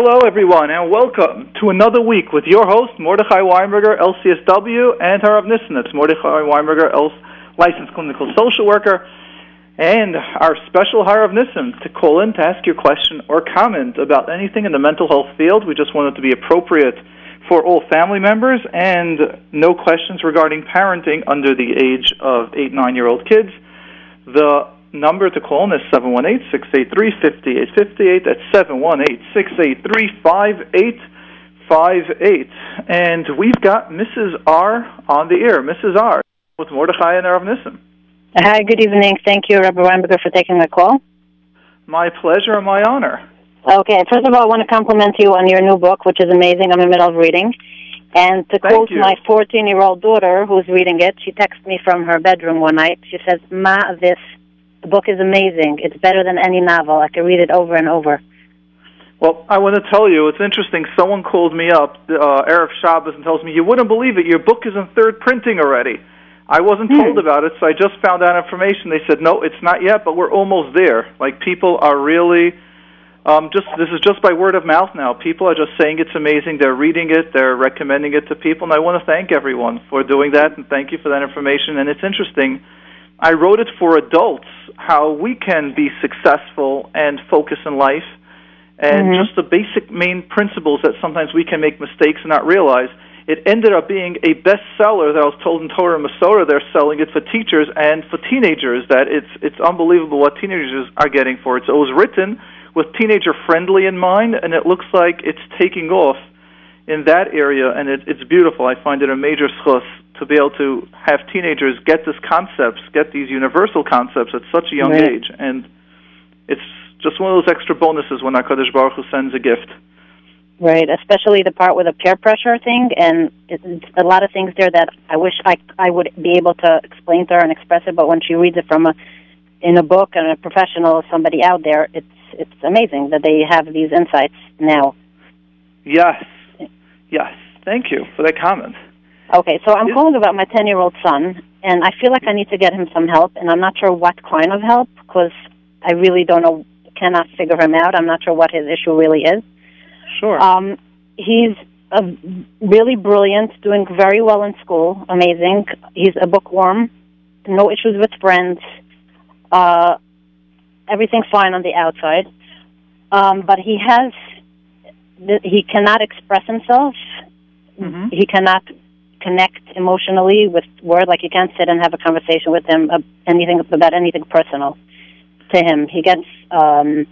Hello, everyone, and welcome to another week with your host, Mordechai Weinberger, LCSW, and Harav Nisnitz, Mordechai Weinberger, L- licensed clinical social worker, and our special Harav Nissim to call in to ask your question or comment about anything in the mental health field. We just want it to be appropriate for all family members and no questions regarding parenting under the age of eight, nine year old kids. The number to call in is 718 683 5858. That's 718 683 5858. And we've got Mrs. R on the air. Mrs. R with Mordechai and Nissim. Hi, good evening. Thank you, Rabbi Weinberger, for taking the call. My pleasure and my honor. Okay, first of all, I want to compliment you on your new book, which is amazing. I'm in the middle of reading. And to Thank quote you. my 14 year old daughter who's reading it, she texted me from her bedroom one night. She says, Ma, this the book is amazing. It's better than any novel. I can read it over and over. Well, I want to tell you, it's interesting. Someone called me up, uh, Erev Shabbos, and tells me, you wouldn't believe it, your book is in third printing already. I wasn't Hmm. told about it, so I just found out information. They said, no, it's not yet, but we're almost there. Like, people are really, um, just, this is just by word of mouth now. People are just saying it's amazing. They're reading it, they're recommending it to people, and I want to thank everyone for doing that, and thank you for that information. And it's interesting. I wrote it for adults, how we can be successful and focus in life and Mhm. just the basic main principles that sometimes we can make mistakes and not realize. It ended up being a bestseller that I was told in Torah and Masorah they're selling it for teachers and for teenagers that it's it's unbelievable what teenagers are getting for it. So it was written with teenager friendly in mind and it looks like it's taking off in that area and it, it's beautiful. I find it a major schus to be able to have teenagers get these concepts, get these universal concepts at such a young Right. age and it's just one of those extra bonuses when HaKadosh Baruch Hu sends a gift. Right, especially the part with the peer pressure thing, and it's a lot of things there that I wish I I would be able to explain to her and express it. But when she reads it from a in a book and a professional, somebody out there, it's it's amazing that they have these insights now. Yes. Yes. Thank you for that comment. Okay, so I'm calling about my 10 year old son, and I feel like I need to get him some help, and I'm not sure what kind of help because I really don't know, cannot figure him out. I'm not sure what his issue really is. Sure. Um, he's a really brilliant, doing very well in school, amazing. He's a bookworm, no issues with friends, uh, everything's fine on the outside. Um, but he has, he cannot express himself. Mhm. He cannot connect emotionally with word. Like you can't sit and have a conversation with him ab- anything about anything personal to him. He gets um,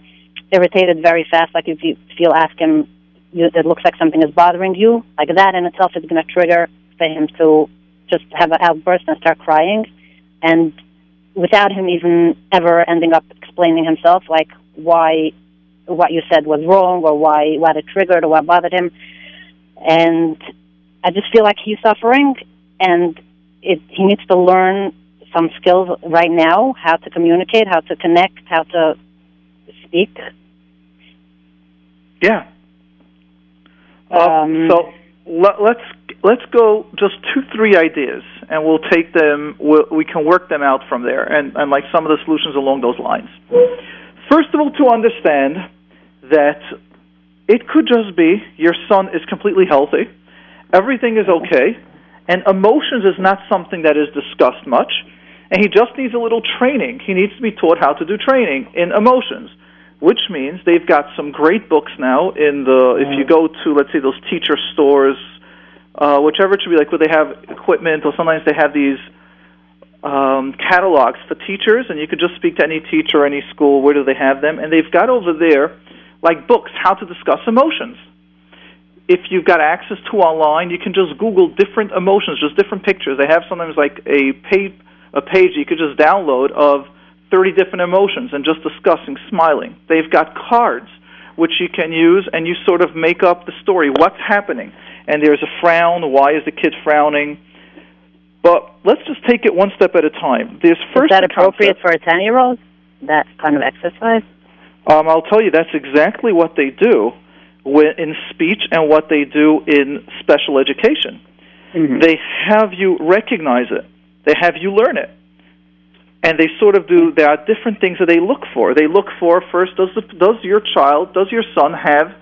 irritated very fast. Like if you you ask him, you, it looks like something is bothering you. Like that in itself is going to trigger for him to just have an outburst and start crying, and without him even ever ending up explaining himself, like why what you said was wrong or why what it triggered or what bothered him, and I just feel like he's suffering, and it, he needs to learn some skills right now: how to communicate, how to connect, how to speak. Yeah. Uh, Um, so let, let's let's go just two three ideas, and we'll take them. We'll, we can work them out from there, and and like some of the solutions along those lines. First of all, to understand that it could just be your son is completely healthy, everything is okay, and emotions is not something that is discussed much, and he just needs a little training. He needs to be taught how to do training in emotions which means they've got some great books now in the if you go to let's say those teacher stores uh, whichever it should be like where they have equipment or sometimes they have these um, catalogs for teachers and you could just speak to any teacher or any school where do they have them? And they've got over there like books how to discuss emotions if you've got access to online you can just google different emotions just different pictures they have sometimes like a page a page you could just download of 30 different emotions and just discussing smiling. They've got cards which you can use and you sort of make up the story. What's happening? And there's a frown. Why is the kid frowning? But let's just take it one step at a time. There's first is that appropriate concept- for a 10 year old? That kind of exercise? Um, I'll tell you, that's exactly what they do in speech and what they do in special education. Mhm. They have you recognize it. They have you learn it. And they sort of do. There are different things that they look for. They look for first: does the, does your child, does your son have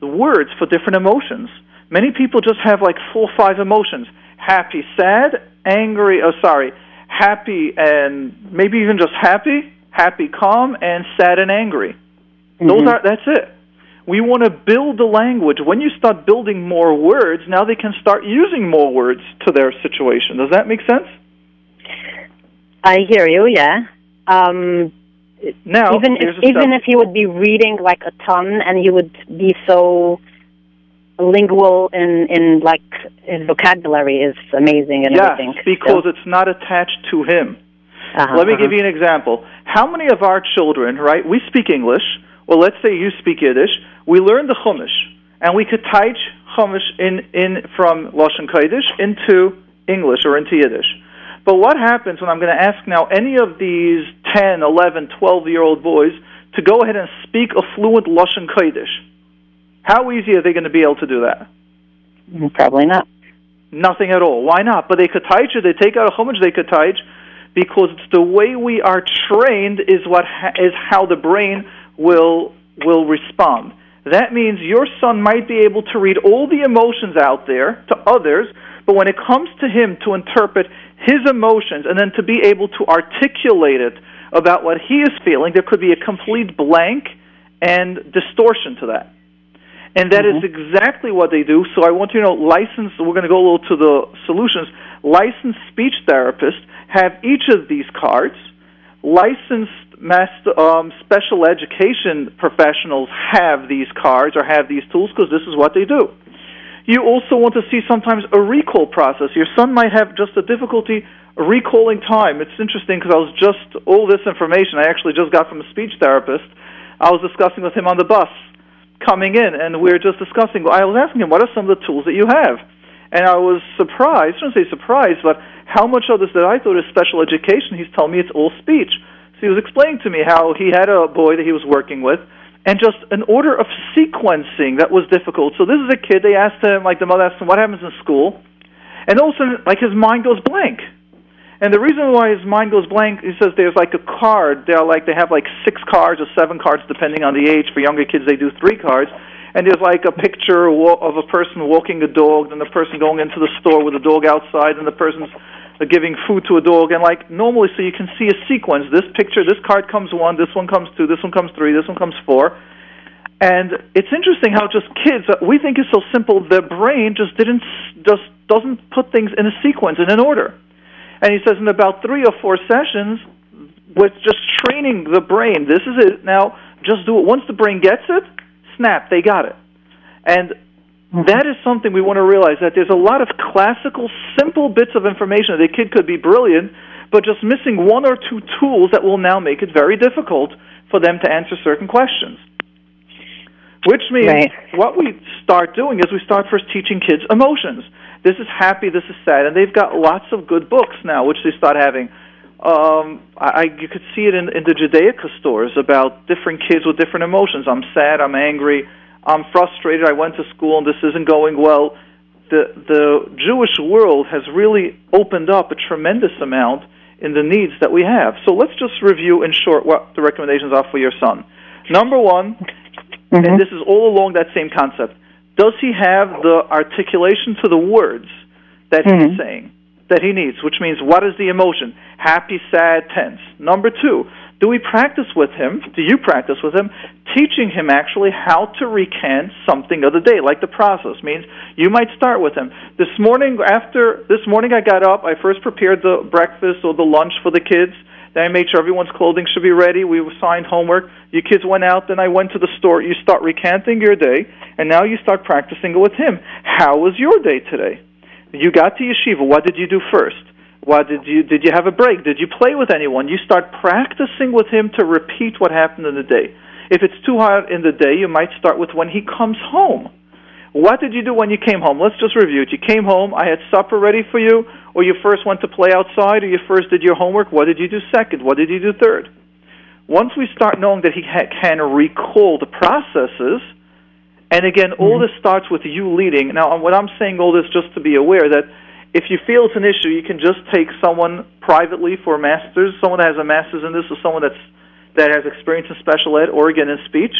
the words for different emotions. Many people just have like four, or five emotions: happy, sad, angry. Oh, sorry, happy, and maybe even just happy, happy, calm, and sad and angry. Mm-hmm. Those are that's it. We want to build the language. When you start building more words, now they can start using more words to their situation. Does that make sense? I hear you. Yeah. Um, now, even if, even if you would be reading like a ton and you would be so lingual in in like his vocabulary is amazing and yes, everything. because so. it's not attached to him. Uh-huh, Let me uh-huh. give you an example. How many of our children, right? We speak English. Well, let's say you speak Yiddish. We learn the Chumash, and we could teach Chumash in in from Lashon Kodesh into English or into Yiddish. But what happens when I'm going to ask now any of these 10, 11, 12 year old boys to go ahead and speak a fluent Lashon Kodesh? How easy are they going to be able to do that? Mm, probably not. Nothing at all. Why not? But they could teach it. They take out a chumash. They could teach because it's the way we are trained is what ha- is how the brain will will respond. That means your son might be able to read all the emotions out there to others, but when it comes to him to interpret his emotions and then to be able to articulate it about what he is feeling, there could be a complete blank and distortion to that. And that mm-hmm. is exactly what they do. So I want you to know, licensed, we're going to go a little to the solutions. Licensed speech therapists have each of these cards. Licensed master, um, special education professionals have these cards or have these tools because this is what they do. You also want to see sometimes a recall process. Your son might have just a difficulty recalling time. It's interesting because I was just, all this information I actually just got from a speech therapist. I was discussing with him on the bus coming in, and we were just discussing. I was asking him, "What are some of the tools that you have?" And I was surprised. I shouldn't say surprised, but how much of this that I thought is special education, he's telling me it's all speech. So he was explaining to me how he had a boy that he was working with, and just an order of sequencing that was difficult. So this is a kid. They asked him, like the mother asked him, "What happens in school?" And all of a sudden, like his mind goes blank. And the reason why his mind goes blank, he says there's like a card. They're like they have like six cards or seven cards depending on the age. For younger kids, they do three cards. And there's like a picture of a person walking a dog, and the person going into the store with a dog outside, and the person's giving food to a dog. And like normally, so you can see a sequence. This picture, this card comes one, this one comes two, this one comes three, this one comes four. And it's interesting how just kids, uh, we think it's so simple. Their brain just didn't, just doesn't put things in a sequence in an order. And he says in about three or four sessions, with just training the brain, this is it. Now, just do it. Once the brain gets it, snap, they got it. And. That is something we want to realize that there's a lot of classical, simple bits of information. That a kid could be brilliant, but just missing one or two tools that will now make it very difficult for them to answer certain questions. Which means right. what we start doing is we start first teaching kids emotions. This is happy, this is sad, and they've got lots of good books now, which they start having. Um, I, I, you could see it in, in the Judaica stores about different kids with different emotions. I'm sad, I'm angry, I'm frustrated. I went to school and this isn't going well. The the Jewish world has really opened up a tremendous amount in the needs that we have. So let's just review in short what the recommendations are for your son. Number one, mm-hmm. and this is all along that same concept does he have the articulation to the words that mm-hmm. he's saying that he needs, which means what is the emotion? Happy, sad, tense. Number two, do we practice with him? Do you practice with him? Teaching him actually how to recant something of the day, like the process means you might start with him. This morning, after this morning, I got up. I first prepared the breakfast or the lunch for the kids. Then I made sure everyone's clothing should be ready. We signed homework. You kids went out. Then I went to the store. You start recanting your day, and now you start practicing it with him. How was your day today? You got to yeshiva. What did you do first? What did you did you have a break? Did you play with anyone? You start practicing with him to repeat what happened in the day. If it's too hard in the day, you might start with when he comes home. What did you do when you came home? Let's just review it. You came home, I had supper ready for you, or you first went to play outside, or you first did your homework. What did you do second? What did you do third? Once we start knowing that he ha- can recall the processes, and again, mm-hmm. all this starts with you leading. Now, what I'm saying all this just to be aware that if you feel it's an issue, you can just take someone privately for a master's, someone that has a master's in this, or someone that's that has experience in special ed or again in speech,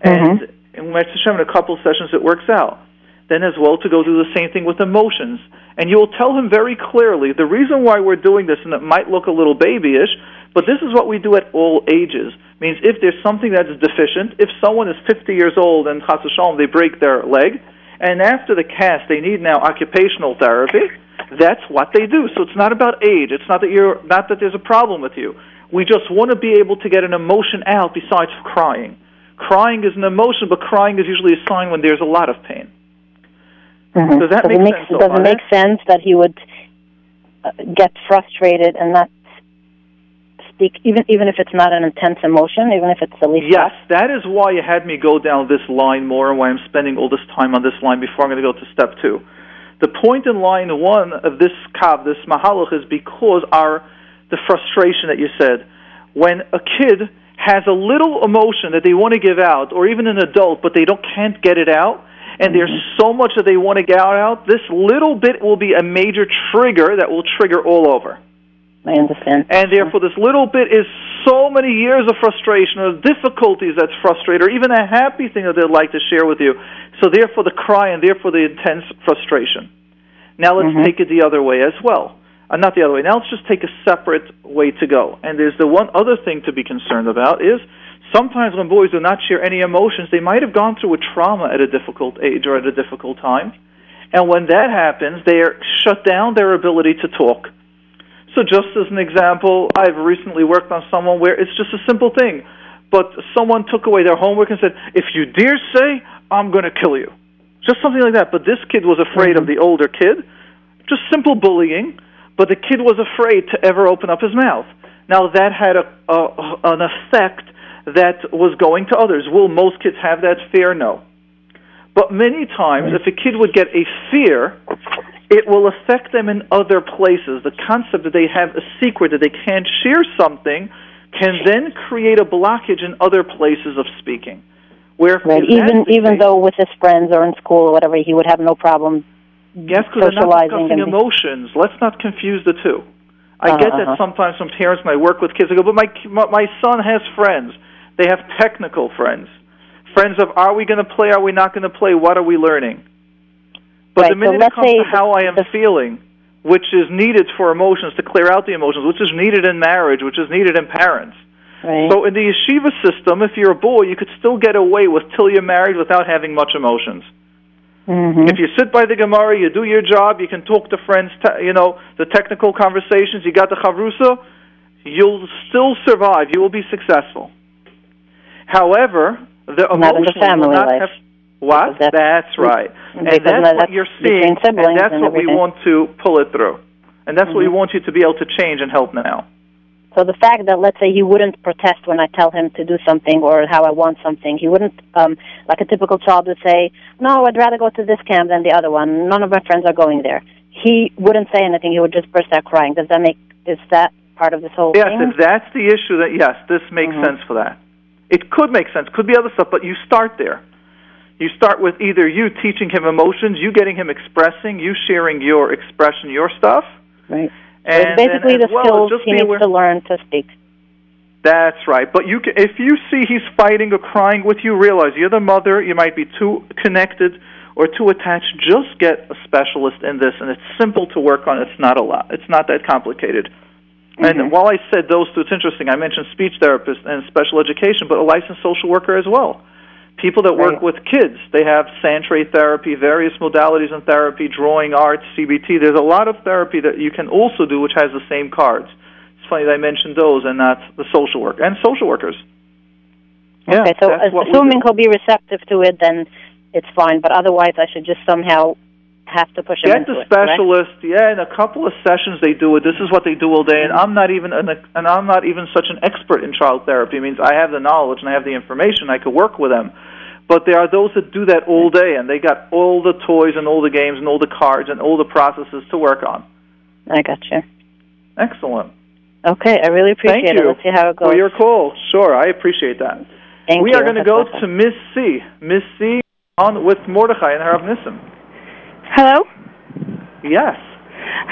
and mm-hmm in in a couple of sessions it works out. Then as well to go do the same thing with emotions. And you will tell him very clearly the reason why we're doing this, and it might look a little babyish, but this is what we do at all ages. Means if there's something that is deficient, if someone is 50 years old and chas they break their leg, and after the cast they need now occupational therapy, that's what they do. So it's not about age. It's not that you're not that there's a problem with you. We just want to be able to get an emotion out besides crying. Crying is an emotion, but crying is usually a sign when there's a lot of pain. Mm-hmm. Does that does make, it make sense? Does it make sense that he would uh, get frustrated and not speak, even even if it's not an intense emotion, even if it's the least? Yes, that is why you had me go down this line more and why I'm spending all this time on this line before I'm going to go to step two. The point in line one of this kav, this mahalach, is because our the frustration that you said. When a kid has a little emotion that they want to give out, or even an adult, but they don't can't get it out, and there's mm-hmm. so much that they want to get out, this little bit will be a major trigger that will trigger all over. I understand. And therefore, this little bit is so many years of frustration or difficulties that's frustrated, or even a happy thing that they'd like to share with you. So, therefore, the cry and therefore the intense frustration. Now, let's Mhm. take it the other way as well. Uh, not the other way. Now, let's just take a separate way to go. And there's the one other thing to be concerned about is sometimes when boys do not share any emotions, they might have gone through a trauma at a difficult age or at a difficult time. And when that happens, they are shut down their ability to talk. So, just as an example, I've recently worked on someone where it's just a simple thing, but someone took away their homework and said, If you dare say, I'm going to kill you. Just something like that. But this kid was afraid of mm-hmm. the older kid. Just simple bullying, but the kid was afraid to ever open up his mouth. Now, that had a, a, an effect that was going to others. Will most kids have that fear? No. But many times, if a kid would get a fear, it will affect them in other places. The concept that they have a secret, that they can't share something, can then create a blockage in other places of speaking. Where Right. Even even case- though with his friends or in school or whatever, he would have no problem. Yes, because they're not socializing and- emotions. Let's not confuse the two. I Uh-huh, get that uh-huh. sometimes some parents might work with kids. They go, but my my son has friends. They have technical friends, friends of are we going to play? Are we not going to play? What are we learning? But Right, the so minute it comes to how I am the- feeling, which is needed for emotions to clear out the emotions, which is needed in marriage, which is needed in parents. Right. So in the yeshiva system, if you're a boy, you could still get away with till you're married without having much emotions. hmm If you sit by the Gemara, you do your job, you can talk to friends, te- you know, the technical conversations, you got the chavrusa, you'll still survive. You will be successful. However, the Not the emotions will family not life. have. What? That's- That's right. And that's that's what you're seeing, and that's and what we want to pull it through. And that's what we Mhm. want you to be able to change and help now. So the fact that let's say he wouldn't protest when I tell him to do something or how I want something, he wouldn't um like a typical child would say, "No, I'd rather go to this camp than the other one. None of my friends are going there." He wouldn't say anything. He would just burst out crying. Does that make is that part of this whole Yes, thing? if that's the issue, that yes, this makes Mhm. sense for that. It could make sense. Could be other stuff, but you start there. You start with either you teaching him emotions, you getting him expressing, you sharing your expression, your stuff, right. And it's basically the well, skills he needs aware- to learn to speak. That's right. But you, can, if you see he's fighting or crying with you, realize you're the mother. You might be too connected or too attached. Just get a specialist in this, and it's simple to work on. It's not a lot. It's not that complicated. Mhm. And while I said those two, it's interesting. I mentioned speech therapist and special education, but a licensed social worker as well. People that work Right. with kids, they have sand tray therapy, various modalities in therapy, drawing arts, CBT. There's a lot of therapy that you can also do, which has the same cards. It's funny that I mentioned those and not the social work and social workers. Yeah, okay, so that's as- what we assuming he'll be receptive to it, then it's fine. But otherwise, I should just somehow have to push him Get into the it. correct? specialist. Yeah, in a couple of sessions they do it. This is what they do all day, and I'm not even an, and I'm not even such an expert in child therapy. It means I have the knowledge and I have the information. I could work with them. But there are those that do that all day, and they got all the toys and all the games and all the cards and all the processes to work on. I got you. Excellent. Okay, I really appreciate Thank it. you Let's see how it goes. for your call. Sure, I appreciate that. Thank we you. are going to go awesome. to Miss C. Miss C. on with Mordechai and Harav Nissim. Hello. Yes.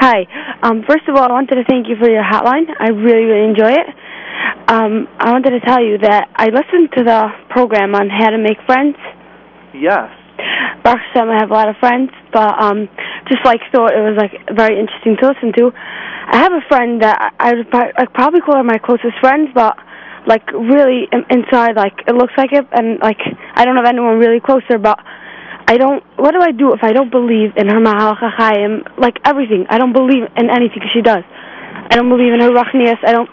Hi. Um, first of all, I wanted to thank you for your hotline. I really, really enjoy it. Um, I wanted to tell you that I listened to the program on how to make friends Yes. Baruch Hashem, I have a lot of friends, but um, just like thought it was like very interesting to listen to. I have a friend that I I would I'd probably call her my closest friend, but like really inside, like it looks like it, and like I don't have anyone really closer, but. I don't. What do I do if I don't believe in her Mahal Chachayim? Like everything, I don't believe in anything she does. I don't believe in her Rachnias. I don't.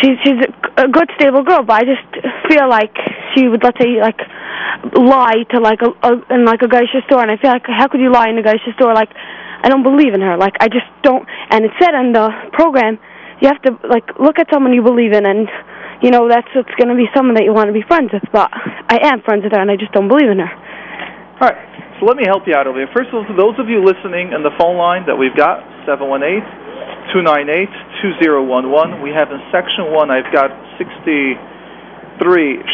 She's she's a, good stable girl, but I just feel like she would let's say like lie to like a, a in like a goyishe store, and I feel like how could you lie in a goyishe store? Like I don't believe in her. Like I just don't. And it said in the program, you have to like look at someone you believe in, and you know that's what's going to be someone that you want to be friends with. But I am friends with her, and I just don't believe in her. All right. So let me help you out over here. First of all, those of you listening in the phone line that we've got, 718-298-2011, we have in section one, I've got 63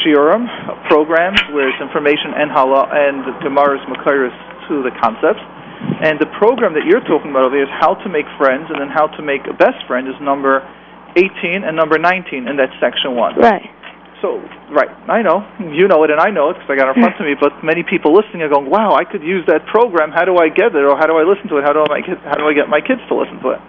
shiurim programs with information and hala and Gemara's Makaris to the concepts. And the program that you're talking about over here is how to make friends, and then how to make a best friend is number 18 and number 19 in that section one. Right. So, right, I know. You know it, and I know it because I got it in front of me. But many people listening are going, "Wow, I could use that program. How do I get it? Or how do I listen to it? How do I kids, how do I get my kids to listen to it?"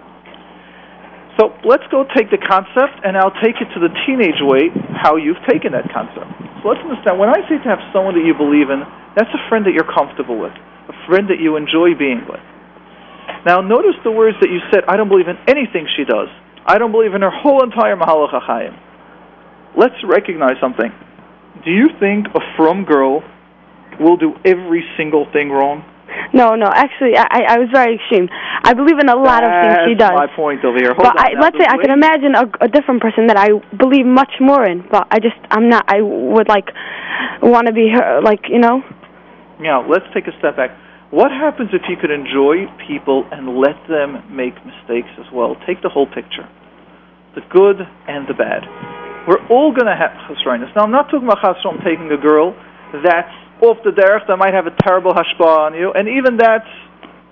So let's go take the concept, and I'll take it to the teenage way. How you've taken that concept. So let's understand. When I say to have someone that you believe in, that's a friend that you're comfortable with, a friend that you enjoy being with. Now, notice the words that you said. I don't believe in anything she does. I don't believe in her whole entire Mahalach let's recognize something. Do you think a from girl will do every single thing wrong? No, no. Actually, I I was very extreme. I believe in a lot of things she does. That's my point over here. Hold but. I, now, let's say I can imagine a, a different person that I believe much more in, but I just I'm not. I would like want to be her, like you know. Now, let's take a step back. What happens if you could enjoy people and let them make mistakes as well? Take the whole picture, the good and the bad. We're all going to have chasronis. Now, I'm not talking about chasron taking a girl that's off the derech that might have a terrible hashpah on you, and even that's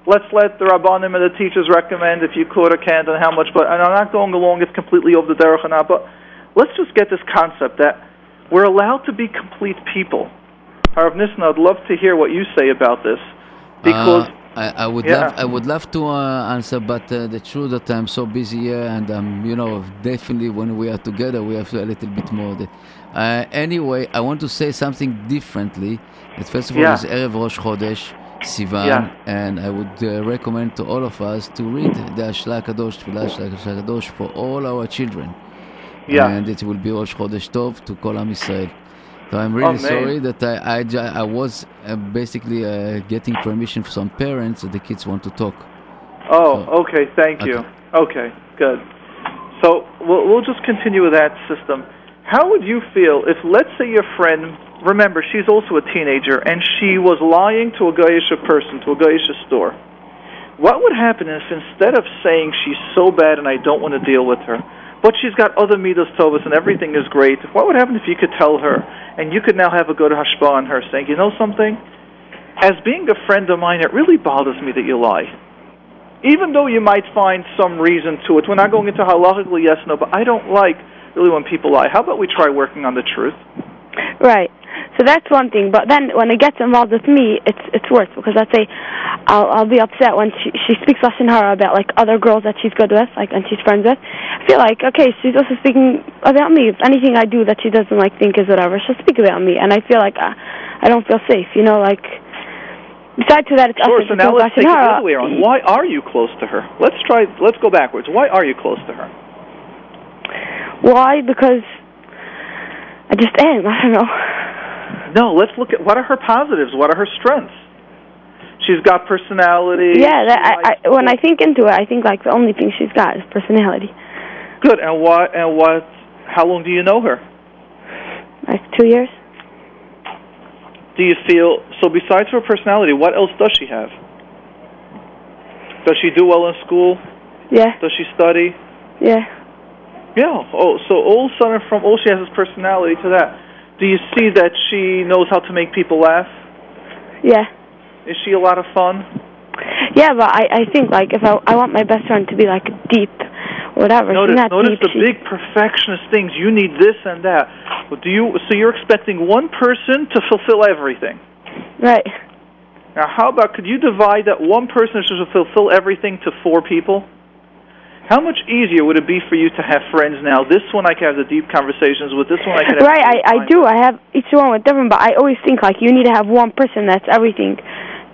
let's let the rabbanim and the teachers recommend if you could or can't and how much. But and I'm not going along it's completely off the derech or not. But let's just get this concept that we're allowed to be complete people. Harav Nissen, I'd love to hear what you say about this because. Uh, I, I would Yeah. love I would love to uh, answer, but uh, the truth that I'm so busy here, and um, you know, definitely when we are together, we have a little bit more. The, uh, anyway, I want to say something differently. That first of all Yeah. is erev Rosh Chodesh, Sivan, Yeah. and I would uh, recommend to all of us to read the Ashla Kadosh, Tfilah Ashla Kadosh for all our children. Yeah. And it will be Rosh Chodesh Tov to Kol Am Yisrael. So I'm really Amen. sorry that I I, I was uh, basically uh, getting permission from some parents that the kids want to talk. Oh, So- okay. Thank you. Okay. Okay, good. So we'll, we'll just continue with that system. How would you feel if, let's say, your friend, remember, she's also a teenager, and she was lying to a goyishe person, to a goyishe store? What would happen if instead of saying she's so bad and I don't want to deal with her, but she's got other midas tovas and everything is great, what would happen if you could tell her and you could now have a good hashpah on her saying, you know something? As being a friend of mine, it really bothers me that you lie even though you might find some reason to it, we're not going into halachically yes, no, but I don't like really when people lie. How about we try working on the truth? Right. So that's one thing. But then when it gets involved with me, it's it's worse because let's say I'll I'll be upset when she she speaks lashon hara about like other girls that she's good with, like and she's friends with. I feel like okay, she's also speaking about me. If anything I do that she doesn't like think is whatever, she'll speak about me, and I feel like uh, I don't feel safe. You know, like. Besides to that, it's Sure. So now let's take it the other way around. Why are you close to her? Let's try. Let's go backwards. Why are you close to her? Why? Because I just am. I don't know. No. Let's look at what are her positives. What are her strengths? She's got personality. Yeah, that, I, I, when I think into it, I think like the only thing she's got is personality. good. And what? And what? How long do you know her? Like two years. Do you feel so? Besides her personality, what else does she have? Does she do well in school? Yeah, Does she study? yeah. Yeah. Oh, so all sudden, from all she has is personality to that. Do you see that she knows how to make people laugh? Yeah. Is she a lot of fun? Yeah, but I I think like if I I want my best friend to be like deep, whatever. Notice, she's not notice deep. the she's, big perfectionist things. You need this and that. But do you? So you're expecting one person to fulfill everything. Right. Now, how about could you divide that one person should fulfill everything to four people? How much easier would it be for you to have friends now? This one I can have the deep conversations with. This one I can have. Right, I, I do. I have each one with different, but I always think like you need to have one person that's everything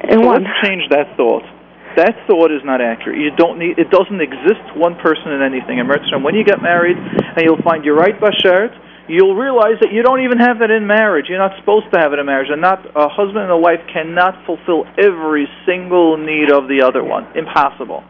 in So one. let's change that thought. That thought is not accurate. You don't need. It doesn't exist one person in anything. And Mertzstrom, when you get married, and you'll find you're right bashert, you'll realize that you don't even have that in marriage. You're not supposed to have it in marriage. And not a husband and a wife cannot fulfill every single need of the other one. Impossible.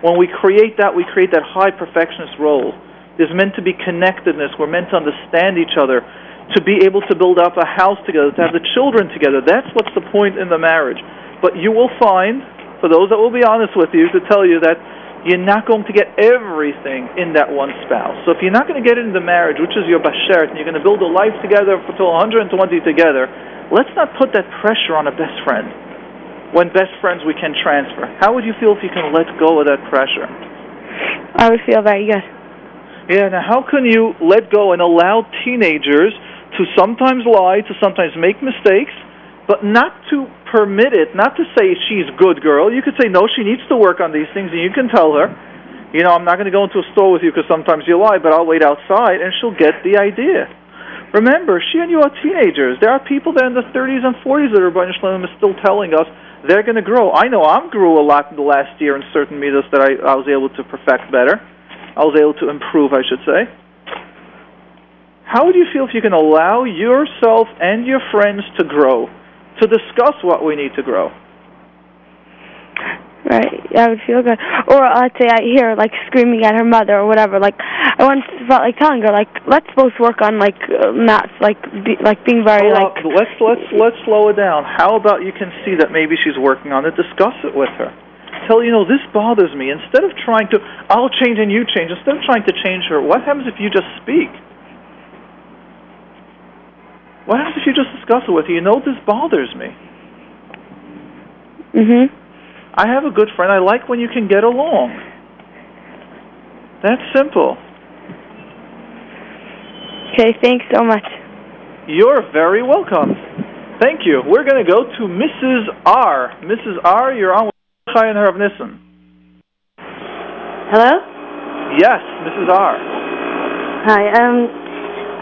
When we create that, we create that high perfectionist role. There's meant to be connectedness. We're meant to understand each other, to be able to build up a house together, to have the children together. That's what's the point in the marriage. But you will find, for those that will be honest with you, to tell you that you're not going to get everything in that one spouse. So if you're not going to get into marriage, which is your bashert, and you're going to build a life together till 120 together, let's not put that pressure on a best friend. When best friends we can transfer. How would you feel if you can let go of that pressure? I would feel very good. Yeah, now how can you let go and allow teenagers to sometimes lie, to sometimes make mistakes, but not to permit it, not to say she's good girl. You could say, no, she needs to work on these things, and you can tell her, you know, I'm not going to go into a store with you because sometimes you lie, but I'll wait outside, and she'll get the idea. Remember, she and you are teenagers. There are people that are in the 30s and 40s that are Rabbi Shalom is still telling us they're going to grow. I know I grew a lot in the last year in certain meters that I, I was able to perfect better. I was able to improve, I should say. How would you feel if you can allow yourself and your friends to grow, to discuss what we need to grow? Right, I would feel good. Or let's say I hear her, like screaming at her mother or whatever. Like I once felt like telling her like let's both work on like uh, not like be, like being very Well, like let's let's let's slow it down. How about you can see that maybe she's working on it, discuss it with her. Tell her, you know this bothers me. Instead of trying to, I'll change and you change. Instead of trying to change her, what happens if you just speak? What happens if you just discuss it with her? You know this bothers me. mhm. I have a good friend. I like when you can get along. That's simple. Okay, thanks so much. You're very welcome. Thank you. We're going to go to Mrs. R. Mrs. R, you're on with Chai and Harav Nissen. Hello? Yes, Mrs. R. Hi. Um,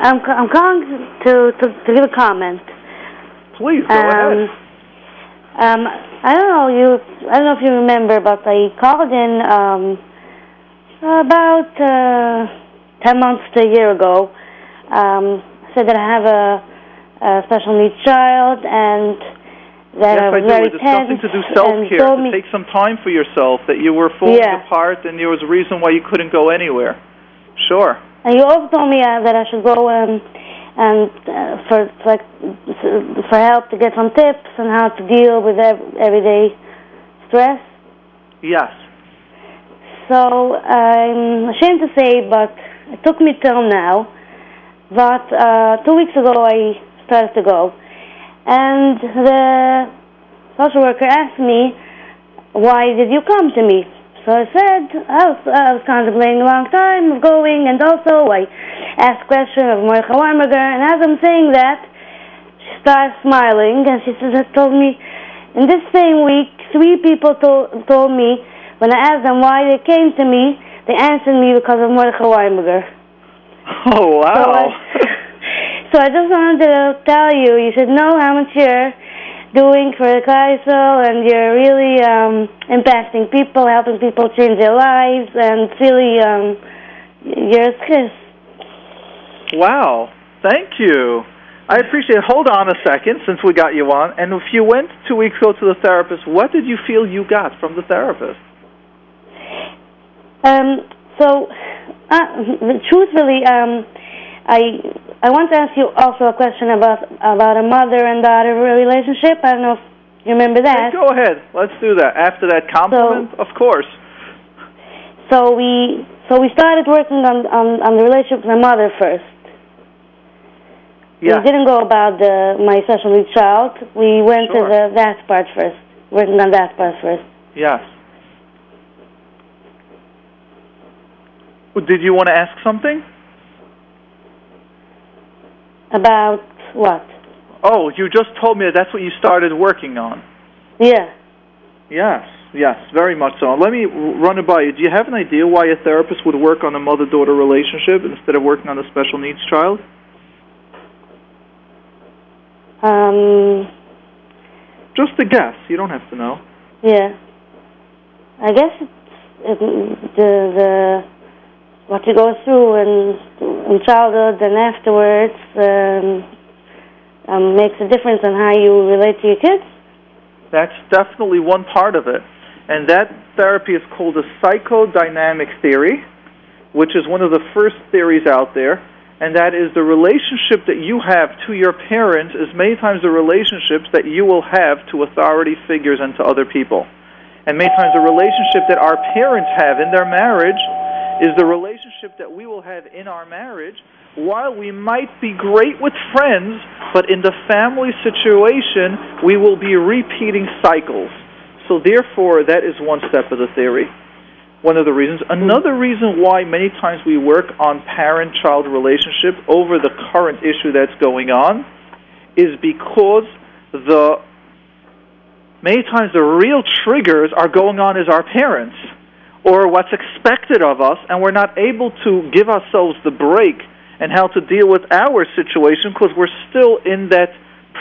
I'm ca- I'm calling to to, to give a comment. Please go um, ahead. Um, I don't know you. I don't know if you remember, but I called in um about uh, ten months to a year ago. Um, said that I have a, a special needs child and that Yes, I I was do. very tense to do self-care, to me take some time for yourself, that you were falling Yeah. apart and there was a reason why you couldn't go anywhere. Sure. And you also told me uh, that I should go um, and uh, for like for help to get some tips on how to deal with ev- everyday stress. Yes. So I'm ashamed to say, but it took me till now. But uh, two weeks ago, I started to go, and the social worker asked me, "Why did you come to me?" So I said, "I was, I was contemplating a long time of going, and also I asked question of Monica Weinberger." And as I'm saying that, she started smiling, and she said, "Told me." In this same week, three people told told me when I asked them why they came to me, they answered me because of Mordechai Weinberger. Oh, wow. So, I, so I just wanted to tell you, you should know how much you're doing for the Kaisel, and you're really um, impacting people, helping people change their lives, and really, um, you're a kiss. Wow. Thank you. I appreciate it. Hold on a second since we got you on. And if you went two weeks ago to the therapist, what did you feel you got from the therapist? Um, so, uh, truthfully, um, I I want to ask you also a question about about a mother and daughter relationship. I don't know if you remember that. Go ahead. Let's do that. After that compliment, of course. So we so we started working on on, on the relationship with my mother first. Yeah. We didn't go about the my special needs child. We went Sure. to the that part first. Working on that part first. Yes. Did you want to ask something? About what? Oh, you just told me that that's what you started working on. Yeah. Yes, yes, very much so. Let me run it by you. Do you have an idea why a therapist would work on a mother daughter relationship instead of working on a special needs child? Um, Just a guess. You don't have to know. yeah. I guess it's it, the the what you go through in in childhood and afterwards um, um, makes a difference in how you relate to your kids. That's definitely one part of it. And that therapy is called a psychodynamic theory, which is one of the first theories out there. And that is the relationship that you have to your parents is many times the relationships that you will have to authority figures and to other people. And many times the relationship that our parents have in their marriage is the relationship that we will have in our marriage while we might be great with friends, but in the family situation, we will be repeating cycles. So, therefore, that is one step of the theory. One of the reasons. Another reason why many times we work on parent child relationship over the current issue that's going on is because the many times the real triggers are going on as our parents or what's expected of us, and we're not able to give ourselves the break and how to deal with our situation because we're still in that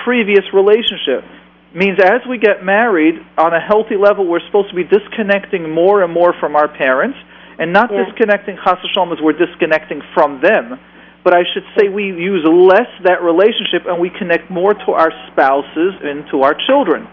previous relationship. Means as we get married on a healthy level, we're supposed to be disconnecting more and more from our parents, and not Yeah. disconnecting chas as we're disconnecting from them. But I should say we use less that relationship and we connect more to our spouses and to our children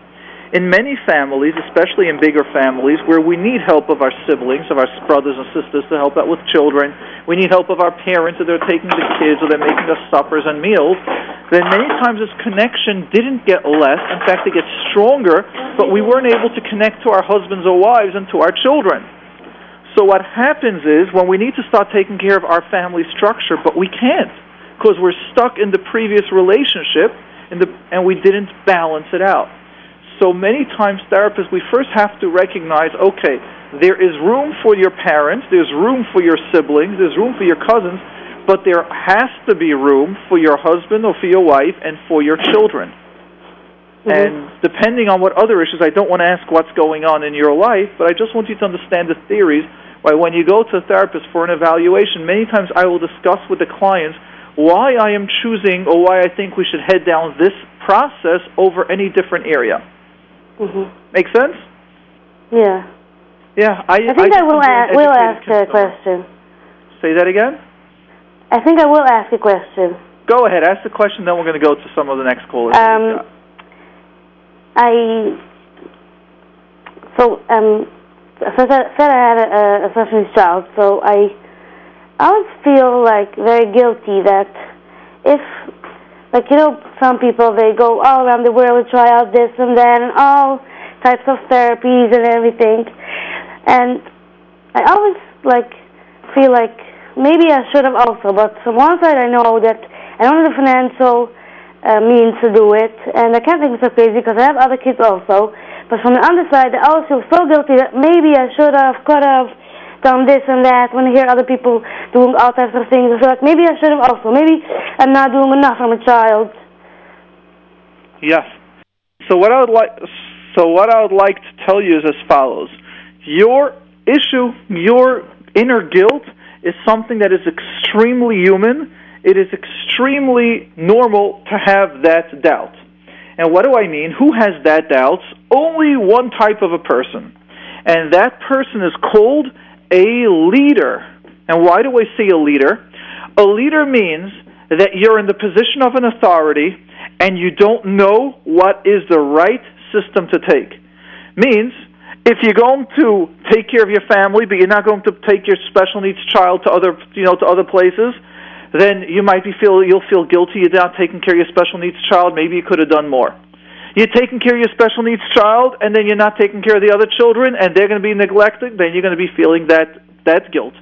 in many families, especially in bigger families, where we need help of our siblings, of our brothers and sisters to help out with children, we need help of our parents if they're taking the kids or they're making us suppers and meals, then many times this connection didn't get less. In fact, it gets stronger, but we weren't able to connect to our husbands or wives and to our children. So what happens is when we need to start taking care of our family structure, but we can't because we're stuck in the previous relationship in the, and we didn't balance it out. So many times, therapists, we first have to recognize okay, there is room for your parents, there's room for your siblings, there's room for your cousins, but there has to be room for your husband or for your wife and for your children. Mm-hmm. And depending on what other issues, I don't want to ask what's going on in your life, but I just want you to understand the theories. Why, when you go to a therapist for an evaluation, many times I will discuss with the clients why I am choosing or why I think we should head down this process over any different area. Hmm Make sense? Yeah. Yeah, I. I think I, just will, enjoy a- will ask a question. Say that again. I think I will ask a question. Go ahead, ask the question. Then we're going to go to some of the next callers. Um, I so um so I said I had a, a special child, so I I always feel like very guilty that if like you know some people they go all around the world to try out this and that and all types of therapies and everything, and I always like feel like maybe I should have also, but from one side I know that I don't have the financial uh, means to do it, and I can't think of so crazy because I have other kids also. But from the other side, I always feel so guilty that maybe I should have, could have done this and that. When I hear other people doing all types of things, I feel like maybe I should have also. Maybe I'm not doing enough for a child. Yes. So what I would like so what I would like to tell you is as follows. Your issue, your inner guilt is something that is extremely human. It is extremely normal to have that doubt. And what do I mean? Who has that doubt? Only one type of a person. And that person is called a leader. And why do I say a leader? A leader means that you're in the position of an authority and you don't know what is the right system to take. Means if you're going to take care of your family but you're not going to take your special needs child to other you know to other places, then you might be feel you'll feel guilty not taking care of your special needs child, maybe you could have done more. You're taking care of your special needs child and then you're not taking care of the other children and they're going to be neglected, then you're going to be feeling that that guilt.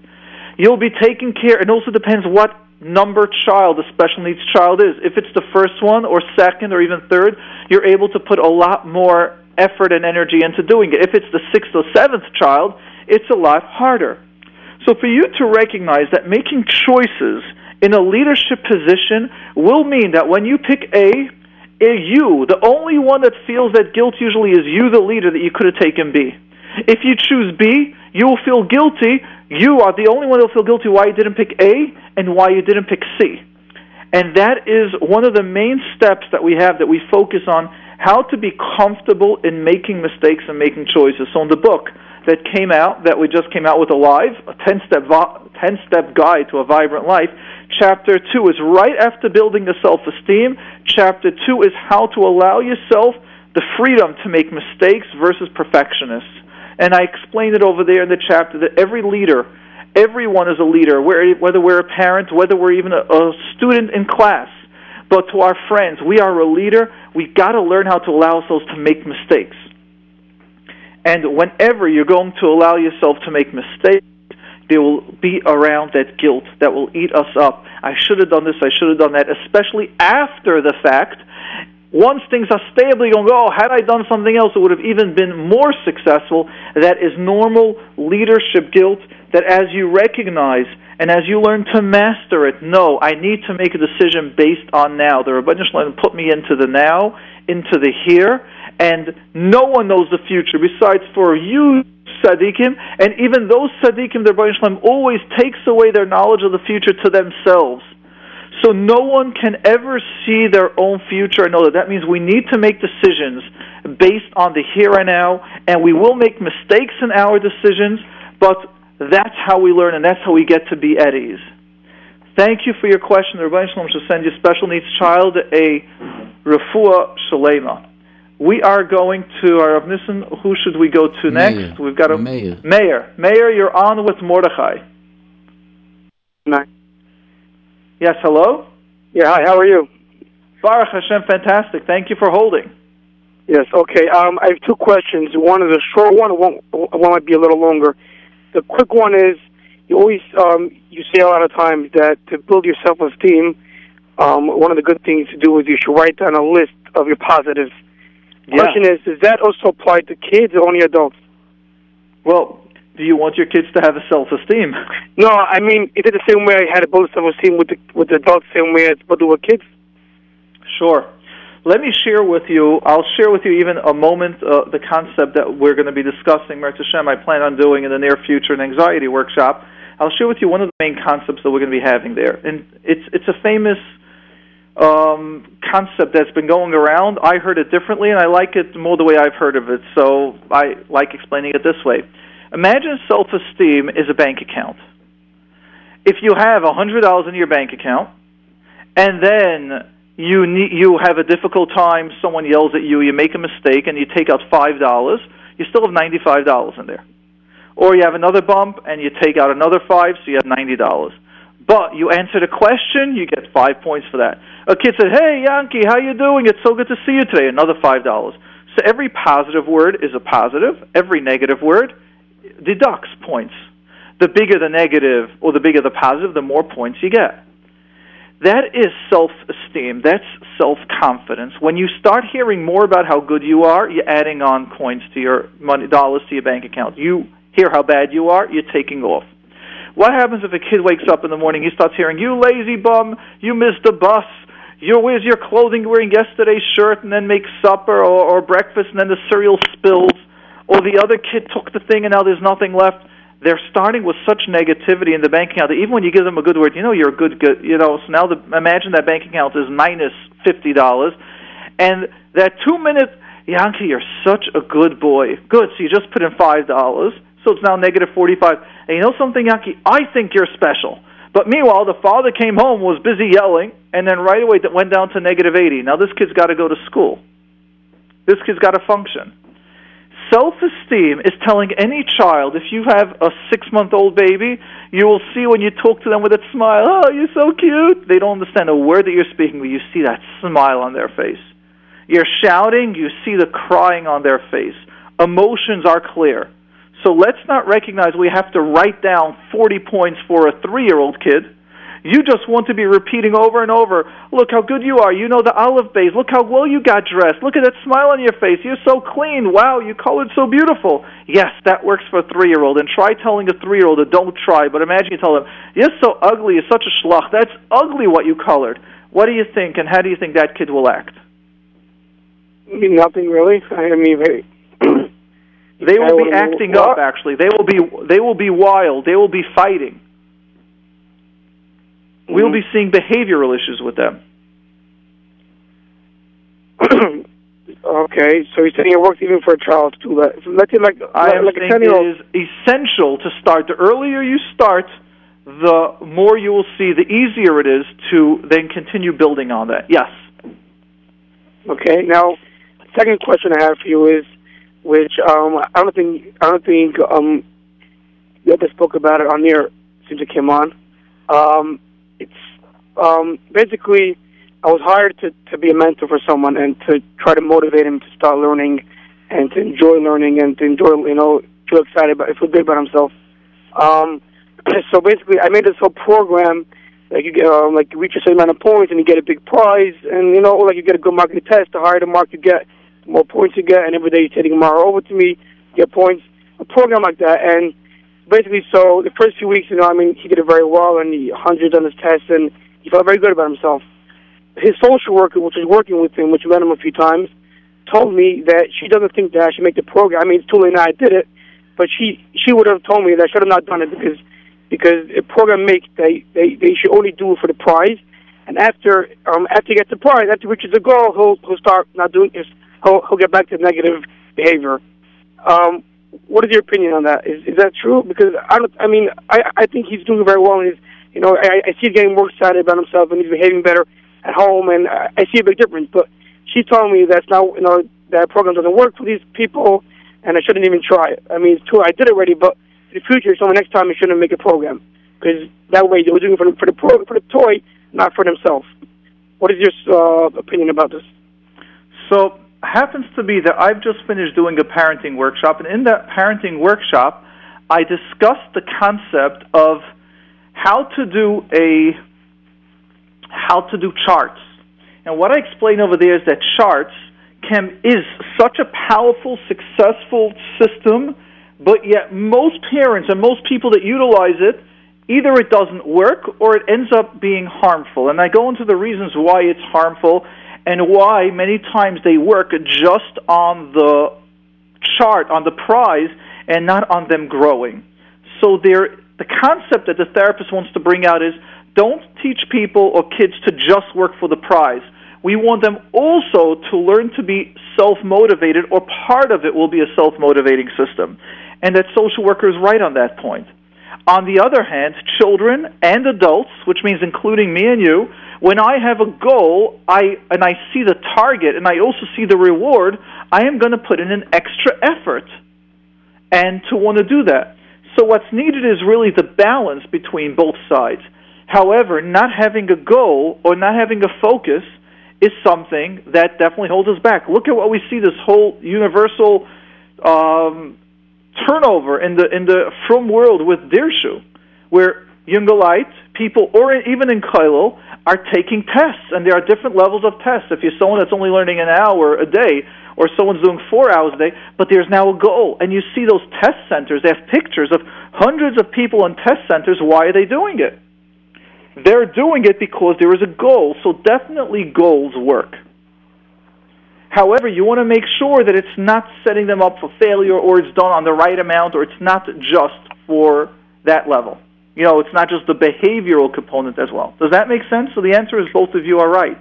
You'll be taking care it also depends what number child the special needs child is. If it's the first one or second or even third, you're able to put a lot more effort and energy into doing it. If it's the sixth or seventh child, it's a lot harder. So for you to recognize that making choices in a leadership position will mean that when you pick A, you, the only one that feels that guilt usually is you, the leader, that you could have taken B. If you choose B, you will feel guilty. You are the only one that will feel guilty why you didn't pick A and why you didn't pick C. And that is one of the main steps that we have that we focus on how to be comfortable in making mistakes and making choices. So in the book that came out, that we just came out with alive, a 10 step, 10 step guide to a vibrant life, chapter 2 is right after building the self esteem. Chapter 2 is how to allow yourself the freedom to make mistakes versus perfectionists. And I explained it over there in the chapter that every leader, everyone is a leader, whether we're a parent, whether we're even a, a student in class. But to our friends, we are a leader. We've got to learn how to allow ourselves to make mistakes. And whenever you're going to allow yourself to make mistakes, there will be around that guilt that will eat us up. I should have done this, I should have done that, especially after the fact once things are stable, you're going to go, oh, had I done something else, it would have even been more successful. That is normal leadership guilt that as you recognize and as you learn to master it, no, I need to make a decision based on now. The Rabbi Shalom put me into the now, into the here, and no one knows the future besides for you, tzaddikim, and even those tzaddikim, the Rabbi Shalom always takes away their knowledge of the future to themselves. So no one can ever see their own future and know that. That means we need to make decisions based on the here and now, and we will make mistakes in our decisions, but that's how we learn and that's how we get to be at ease. Thank you for your question. The Rabbi Shalom should send your special needs child a refuah shalema. We are going to our Rav Nissen. Who should we go to next? Meir. We've got a Meir. Meir. Meir, you're on with Mordechai. Nice. Yes, hello. Yeah, hi, how are you? Baruch Hashem, fantastic. Thank you for holding. Yes, okay. Um, I have two questions. One is a short one, one, one might be a little longer. The quick one is you always um, you say a lot of times that to build your self esteem, um, one of the good things to do is you should write down a list of your positives. Yeah. Question is, does that also apply to kids or only adults? Well, do you want your kids to have a self-esteem? No, I mean, is it the same way I had to build self esteem with the with the adults, same way as with kids? Sure. Let me share with you. I'll share with you even a moment uh, the concept that we're going to be discussing. Meretz Hashem, I plan on doing in the near future an anxiety workshop. I'll share with you one of the main concepts that we're going to be having there, and it's it's a famous um, concept that's been going around. I heard it differently, and I like it more the way I've heard of it. So I like explaining it this way. Imagine self-esteem is a bank account. If you have a hundred dollars in your bank account, and then you need, you have a difficult time, someone yells at you, you make a mistake, and you take out five dollars, you still have ninety-five dollars in there. Or you have another bump, and you take out another five, so you have ninety dollars. But you answered a question, you get five points for that. A kid said, "Hey, Yankee, how you doing? It's so good to see you today." Another five dollars. So every positive word is a positive. Every negative word deducts points. The bigger the negative or the bigger the positive, the more points you get. That is self esteem. That's self confidence. When you start hearing more about how good you are, you're adding on coins to your money, dollars to your bank account. You hear how bad you are, you're taking off. What happens if a kid wakes up in the morning, he starts hearing, You lazy bum, you missed the bus, you where's your clothing you're wearing yesterday's shirt and then make supper or, or breakfast and then the cereal spills or the other kid took the thing and now there's nothing left. They're starting with such negativity in the bank account that even when you give them a good word, you know you're a good good you know, so now the imagine that bank account is minus fifty dollars and that two minute Yankee, you're such a good boy. Good, so you just put in five dollars, so it's now negative forty five. And you know something, Yankee? I think you're special. But meanwhile, the father came home, was busy yelling, and then right away that went down to negative 80. Now this kid's got to go to school. This kid's got to function. Self esteem is telling any child, if you have a six month old baby, you will see when you talk to them with that smile, oh, you're so cute. They don't understand a word that you're speaking, but you see that smile on their face. You're shouting, you see the crying on their face. Emotions are clear. So let's not recognize we have to write down 40 points for a three year old kid. You just want to be repeating over and over, look how good you are. You know the olive base. Look how well you got dressed. Look at that smile on your face. You're so clean. Wow, you colored so beautiful. Yes, that works for a three year old. And try telling a three year old don't try, but imagine you tell them, You're so ugly, you're such a schlock. That's ugly what you colored. What do you think, and how do you think that kid will act? nothing really. I mean, They will be acting up. Actually, they will be they will be wild. They will be fighting. We'll Mhm. be seeing behavioral issues with them. okay, so you're saying it works even for a child to do let's say like I like a saying ten year old. is essential to start. The earlier you start, the more you will see. The easier it is to then continue building on that. Yes. Okay. Now, second question I have for you is, which um, I don't think I don't think um, you ever spoke about it on there since it came on. Um, it's um, basically I was hired to to be a mentor for someone and to try to motivate him to start learning and to enjoy learning and to enjoy you know feel excited about feel good about himself. Um, so basically, I made this whole program like you get um, like you reach a certain amount of points and you get a big prize and you know like you get a good mark in the test the higher the mark you get the more points you get and every day you're taking a over to me get points a program like that. And basically so the first few weeks you know I mean he did it very well and he hundreds on his tests and he felt very good about himself. His social worker which was working with him which met him a few times told me that she doesn't think that I should make the program. I mean it's too late now I did it but she she would have told me that I should have not done it because because a program makes they, they they should only do it for the prize, and after um after he gets the prize, after he reaches the goal, he'll he'll start not doing this. He'll he'll get back to negative behavior. Um, what is your opinion on that? Is is that true? Because I don't. I mean, I I think he's doing very well. And he's you know I I see he's getting more excited about himself and he's behaving better at home, and I, I see a big difference. But she told me that's not you know that program doesn't work for these people, and I shouldn't even try it. I mean, it's true. I did it already, but in the future, so next time, I shouldn't make a program because that way they were doing it for the for the, pro, for the toy, not for themselves. What is your uh, opinion about this? So happens to be that I've just finished doing a parenting workshop, and in that parenting workshop, I discussed the concept of how to do a how to do charts. And what I explain over there is that charts can is such a powerful, successful system, but yet most parents and most people that utilize it, either it doesn't work or it ends up being harmful. And I go into the reasons why it's harmful and why many times they work just on the chart, on the prize, and not on them growing. So there, the concept that the therapist wants to bring out is don't teach people or kids to just work for the prize. We want them also to learn to be self motivated, or part of it will be a self motivating system. And that social worker is right on that point. On the other hand, children and adults, which means including me and you, when I have a goal, I and I see the target and I also see the reward, I am going to put in an extra effort and to want to do that. So what's needed is really the balance between both sides. However, not having a goal or not having a focus is something that definitely holds us back. Look at what we see this whole universal um, turnover in the in the from world with Dirshu, where yungeleit people, or even in kollel, are taking tests, and there are different levels of tests. If you're someone that's only learning an hour a day, or someone's doing four hours a day, but there's now a goal, and you see those test centers. They have pictures of hundreds of people in test centers. Why are they doing it? They're doing it because there is a goal. So definitely goals work. However, you want to make sure that it's not setting them up for failure or it's done on the right amount or it's not just for that level. You know, it's not just the behavioral component as well. Does that make sense? So the answer is both of you are right.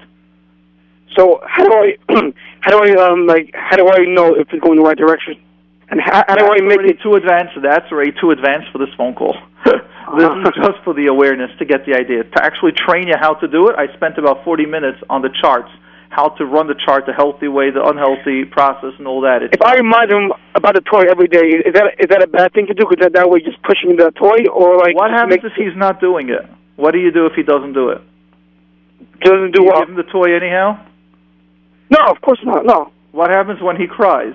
So how do I how do I um like how do I know if it's going the right direction? And how, how do I make it? too advanced? That's already too advanced for this phone call. this is just for the awareness to get the idea. To actually train you how to do it, I spent about 40 minutes on the charts, how to run the chart the healthy way, the unhealthy process, and all that. It's If I remind him about the toy every day, is that is that a bad thing to do? Because that, that way, just pushing the toy, or like what happens if he's not doing it? What do you do if he doesn't do it? doesn't Do do you well? give him the toy anyhow? No, of course not. No, What happens when he cries?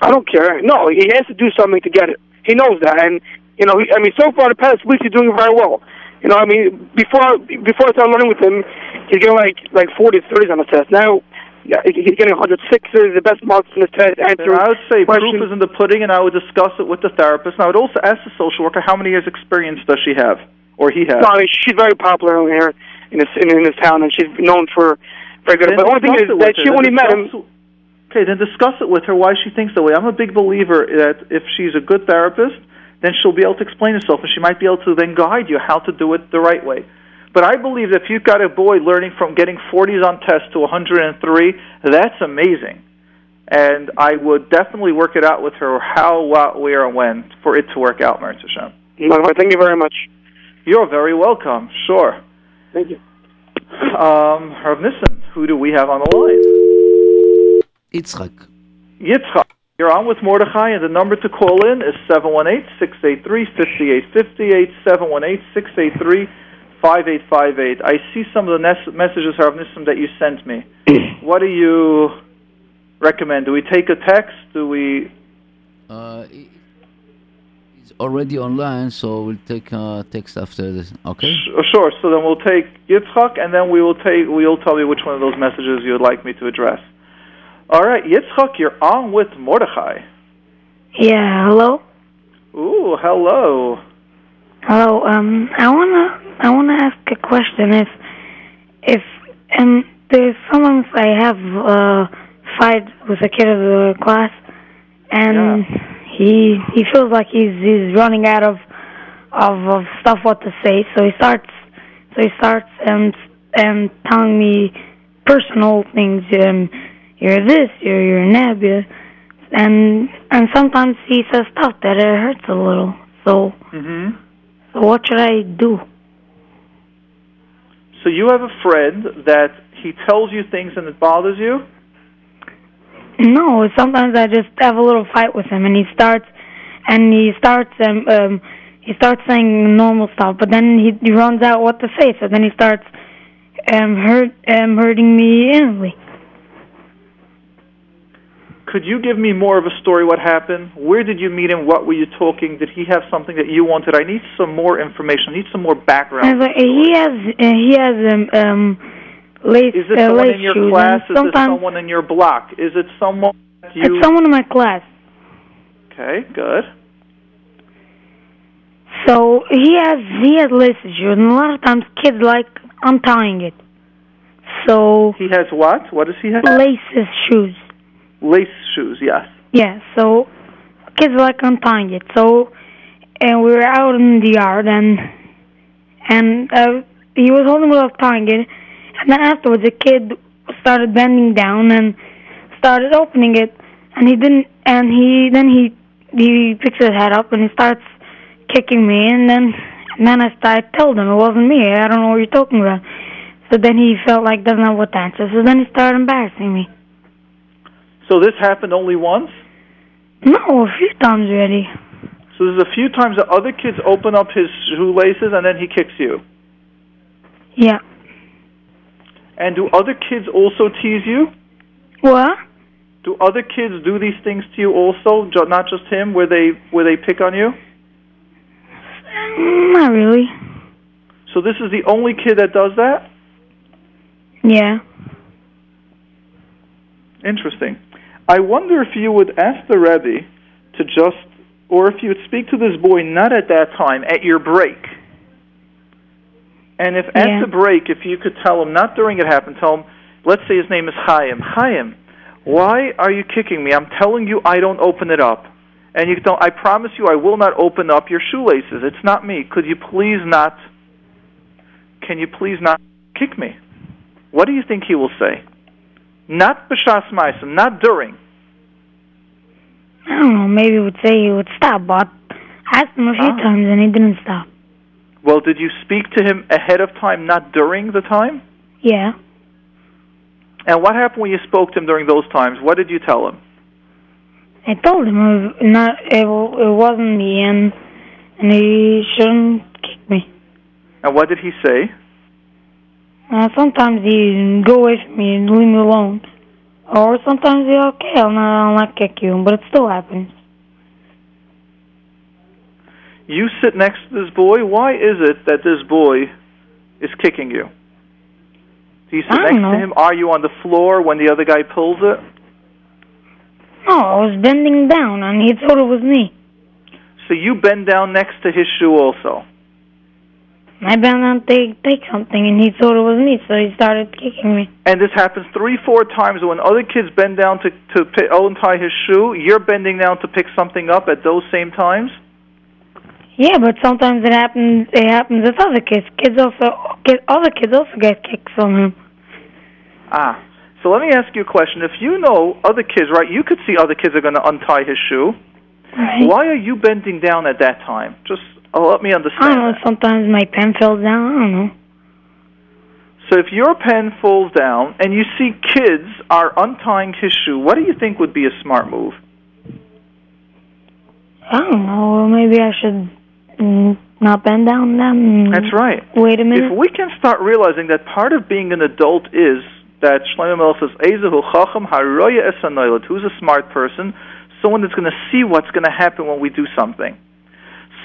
I don't care. No, he has to do something to get it. He knows that, and you know, he, I mean, so far the past weeks he's doing very well. You know, I mean, before before I started learning with him, he's getting like like forties, thirties on the test. Now, yeah, he's getting 106s, the best marks in his test. And Answering I would say questions. proof is in the pudding, and I would discuss it with the therapist. And I would also ask the social worker how many years' experience does she have, or he has. No, I mean, she's very popular here in this in, in this town, and she's known for very good. Then but the only thing is that she only met him. Okay, then discuss it with her why she thinks that way. I'm a big believer that if she's a good therapist, then she'll be able to explain herself and she might be able to then guide you how to do it the right way. But I believe that if you've got a boy learning from getting 40s on tests to 103, that's amazing. And I would definitely work it out with her how, what, where, and when for it to work out, Meretz Hashem. Thank you very much. You're very welcome. Sure. Thank you. Um, Rav Nissen, who do we have on the line? Yitzchak. Yitzchak. You're on with Mordechai, and the number to call in is 718-683-5858, 718-683-5858. I see some of the nes- messages, Rav Nissen, that you sent me. what do you recommend? Do we take a text? Do we... Uh, he- he's already online, so we'll take a text after this. Okay? Sh- Sure. So then we'll take Yitzchak, and then we will take. We'll tell you which one of those messages you would like me to address. All right, Yitzchak, you're on with Mordechai. Yeah, hello? Ooh, hello. Hello, um, I wanna, I wanna ask a question. If, if, um, there's sometimes I have a fight with a kid of the class, and he, he feels like he's, he's running out of, of, of stuff what to say, so he starts, so he starts, and and telling me personal things, um, you're this, you're, you're an Abia, and, and sometimes he says stuff that it hurts a little, so, so what should I do? So you have a friend that he tells you things and it bothers you. No, sometimes I just have a little fight with him, and he starts, and he starts, um, um, he starts saying normal stuff, but then he, he runs out what to say, so then he starts, um, hurt, um, hurting me innately. Could you give me more of a story? What happened? Where did you meet him? What were you talking? Did he have something that you wanted? I need some more information. I need some more background. like, he has, uh, he has, um, um, lace, Is it uh, someone in your shoes, class? Is it someone in your block? Is it someone you? it's someone in my class. Okay, good. So he has, he has lace shoes, and a lot of times kids like untying it. So He has what? What does he have? laces shoes. Lace shoes. Yes. Yeah, so kids like untying it. So, and we were out in the yard, and and uh, he was holding it up tying it, and then afterwards, a kid started bending down and started opening it, and he didn't, and he then he he picks his head up and he starts kicking me, and then and then I started told him it wasn't me. I don't know what you're talking about. So then he felt like doesn't know what to answer. So then he started embarrassing me. So this happened only once. No, a few times already. So there's a few times that other kids open up his shoelaces and then he kicks you. Yeah. And do other kids also tease you? What? Do other kids do these things to you also? Not just him, where they where they pick on you. Mm, Not really. So this is the only kid that does that. Yeah. Interesting. I wonder if you would ask the Rebbe to just, or if you would speak to this boy not at that time, at your break. And if at the break, if you could tell him, not during it happened, tell him, let's say his name is Chaim. Chaim, why are you kicking me? I'm telling you I don't open it up. And you don't, I promise you I will not open up your shoelaces. It's not me. Could you please not, can you please not kick me? What do you think he will say? Not b'shas ma'asim, not during. I don't know. Maybe he would say he would stop, but I asked him a few Ah. times and he didn't stop. Well, did you speak to him ahead of time, not during the time? Yeah. And what happened when you spoke to him during those times? What did you tell him? I told him it was not it, it wasn't me and and he shouldn't kick me. And what did he say? Uh, sometimes he'd go away from me and leave me alone, or sometimes he okay, I'll not, I'll not kick you, but it still happens. You sit next to this boy. Why is it that this boy is kicking you? Do you sit I don't next know. to him? Are you on the floor when the other guy pulls it? No, I was bending down and he thought it was me. So you bend down next to his shoe also. I bent down to take something, and he thought it was me, so he started kicking me. And this happens three, four times when other kids bend down to to pick, untie his shoe. You're bending down to pick something up at those same times. Yeah, but sometimes it happens. It happens with other kids. Kids also, kid, other kids also get kicks from him. Ah. So let me ask you a question. If you know other kids, right, you could see other kids are going to untie his shoe. Right. Why are you bending down at that time? Just uh, let me understand. I don't know. Sometimes my pen falls down. I don't know. So if your pen falls down and you see kids are untying his shoe, what do you think would be a smart move? I don't know. Maybe I should mm, not bend down then. That's right. Wait a minute. If we can start realizing that part of being an adult is that Shlomo Melech says, "Ezehu chacham haroya es hanolad," who's a smart person, someone that's going to see what's going to happen when we do something.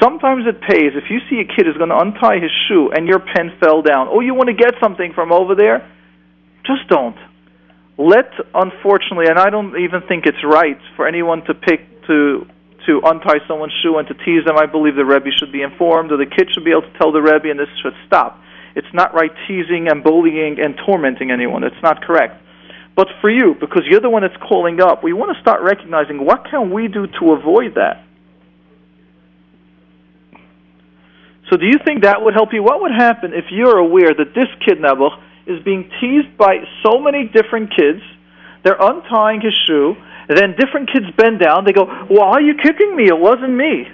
Sometimes it pays if you see a kid is going to untie his shoe and your pen fell down. Oh, you want to get something from over there? Just don't. Let, unfortunately, and I don't even think it's right for anyone to pick to to untie someone's shoe and to tease them. I believe the Rebbe should be informed, or the kid should be able to tell the Rebbe, and this should stop. It's not right teasing and bullying and tormenting anyone. It's not correct. But for you, because you're the one that's calling up, we want to start recognizing what can we do to avoid that. So do you think that would help you? What would happen if you're aware that this kid Nebuch is being teased by so many different kids? They're untying his shoe, then different kids bend down. They go, "Why are you kicking me? It wasn't me."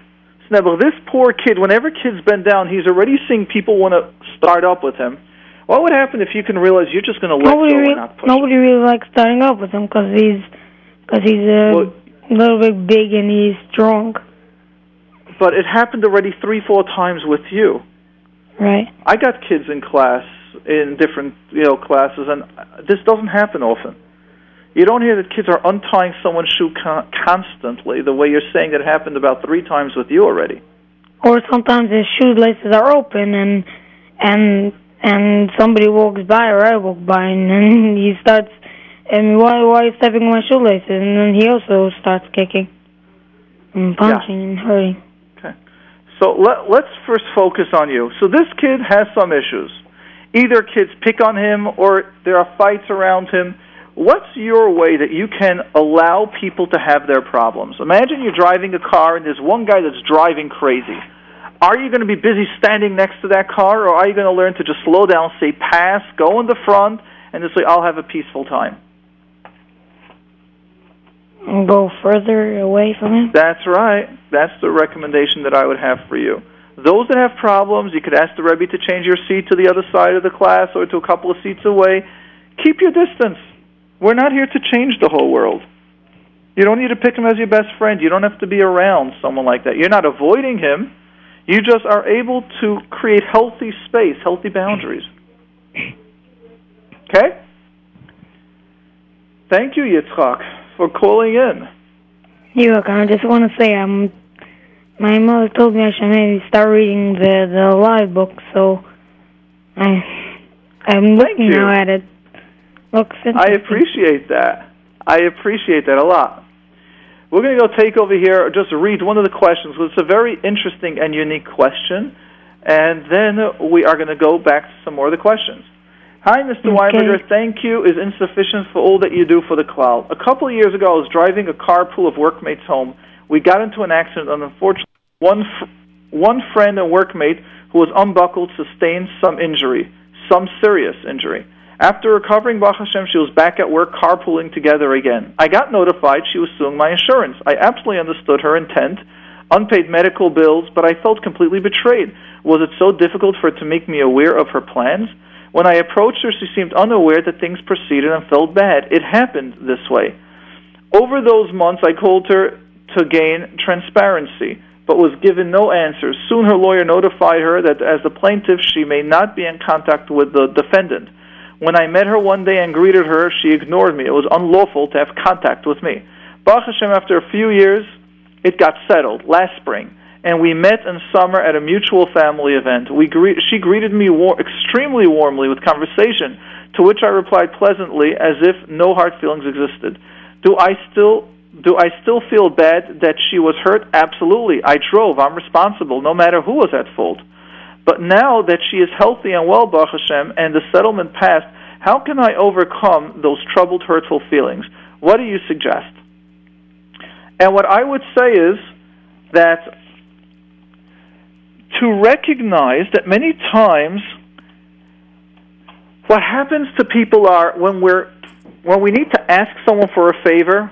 Nebuch, this poor kid. Whenever kids bend down, he's already seeing people want to start up with him. What would happen if you can realize you're just going to let nobody go and not push? nobody really likes starting up with him because he's because he's a Well- little bit big and he's strong, But it happened already three, four times with you. right? I got kids in class in different you know classes, and this doesn't happen often. You don't hear that kids are untying someone's shoe con- constantly, the way you're saying it happened about three times with you already. Or sometimes his shoelaces are open and and and somebody walks by or I walk by and then he starts and why why are you stepping on my shoelaces and then he also starts kicking and punching and hurting. So let, let's first focus on you. So this kid has some issues. Either kids pick on him or there are fights around him. What's your way that you can allow people to have their problems? Imagine you're driving a car and there's one guy that's driving crazy. Are you going to be busy standing next to that car or are you going to learn to just slow down, say pass, go in the front, and just say, I'll have a peaceful time? Go further away from him. That's right. That's the recommendation that I would have for you. Those that have problems, you could ask the Rebbe to change your seat to the other side of the class or to a couple of seats away. Keep your distance. We're not here to change the whole world. You don't need to pick him as your best friend. You don't have to be around someone like that. You're not avoiding him. You just are able to create healthy space, healthy boundaries. Okay? Thank you, Yitzchak, for calling in. You look, I just want to say um my mother told me I should maybe start reading the the live book, so I I'm looking now at it. Looks interesting. I appreciate that. I appreciate that a lot. We're going to go take over here, just read one of the questions. It's a very interesting and unique question, and then we are going to go back to some more of the questions. Hi, Mr. Okay. Winberger. Thank you is insufficient for all that you do for the cloud. A couple of years ago, I was driving a carpool of workmates home. We got into an accident, and unfortunately, one fr- one friend and workmate who was unbuckled sustained some injury, some serious injury. After recovering, Baruch Hashem, she was back at work carpooling together again. I got notified she was suing my insurance. I absolutely understood her intent, unpaid medical bills, but I felt completely betrayed. Was it so difficult for her to make me aware of her plans? When I approached her, she seemed unaware that things proceeded and felt bad. It happened this way. Over those months, I called her to gain transparency, but was given no answers. Soon her lawyer notified her that as the plaintiff, she may not be in contact with the defendant. When I met her one day and greeted her, she ignored me. It was unlawful to have contact with me. Baruch Hashem, after a few years, it got settled last spring, and we met in summer at a mutual family event. We gre- she greeted me war- extremely warmly with conversation, to which I replied pleasantly, as if no hard feelings existed. Do I still do I still feel bad that she was hurt? Absolutely. I drove. I'm responsible, no matter who was at fault. But now that she is healthy and well, Baruch Hashem, and the settlement passed, how can I overcome those troubled, hurtful feelings? What do you suggest? And what I would say is that to recognize that many times what happens to people are when we're when we need to ask someone for a favor,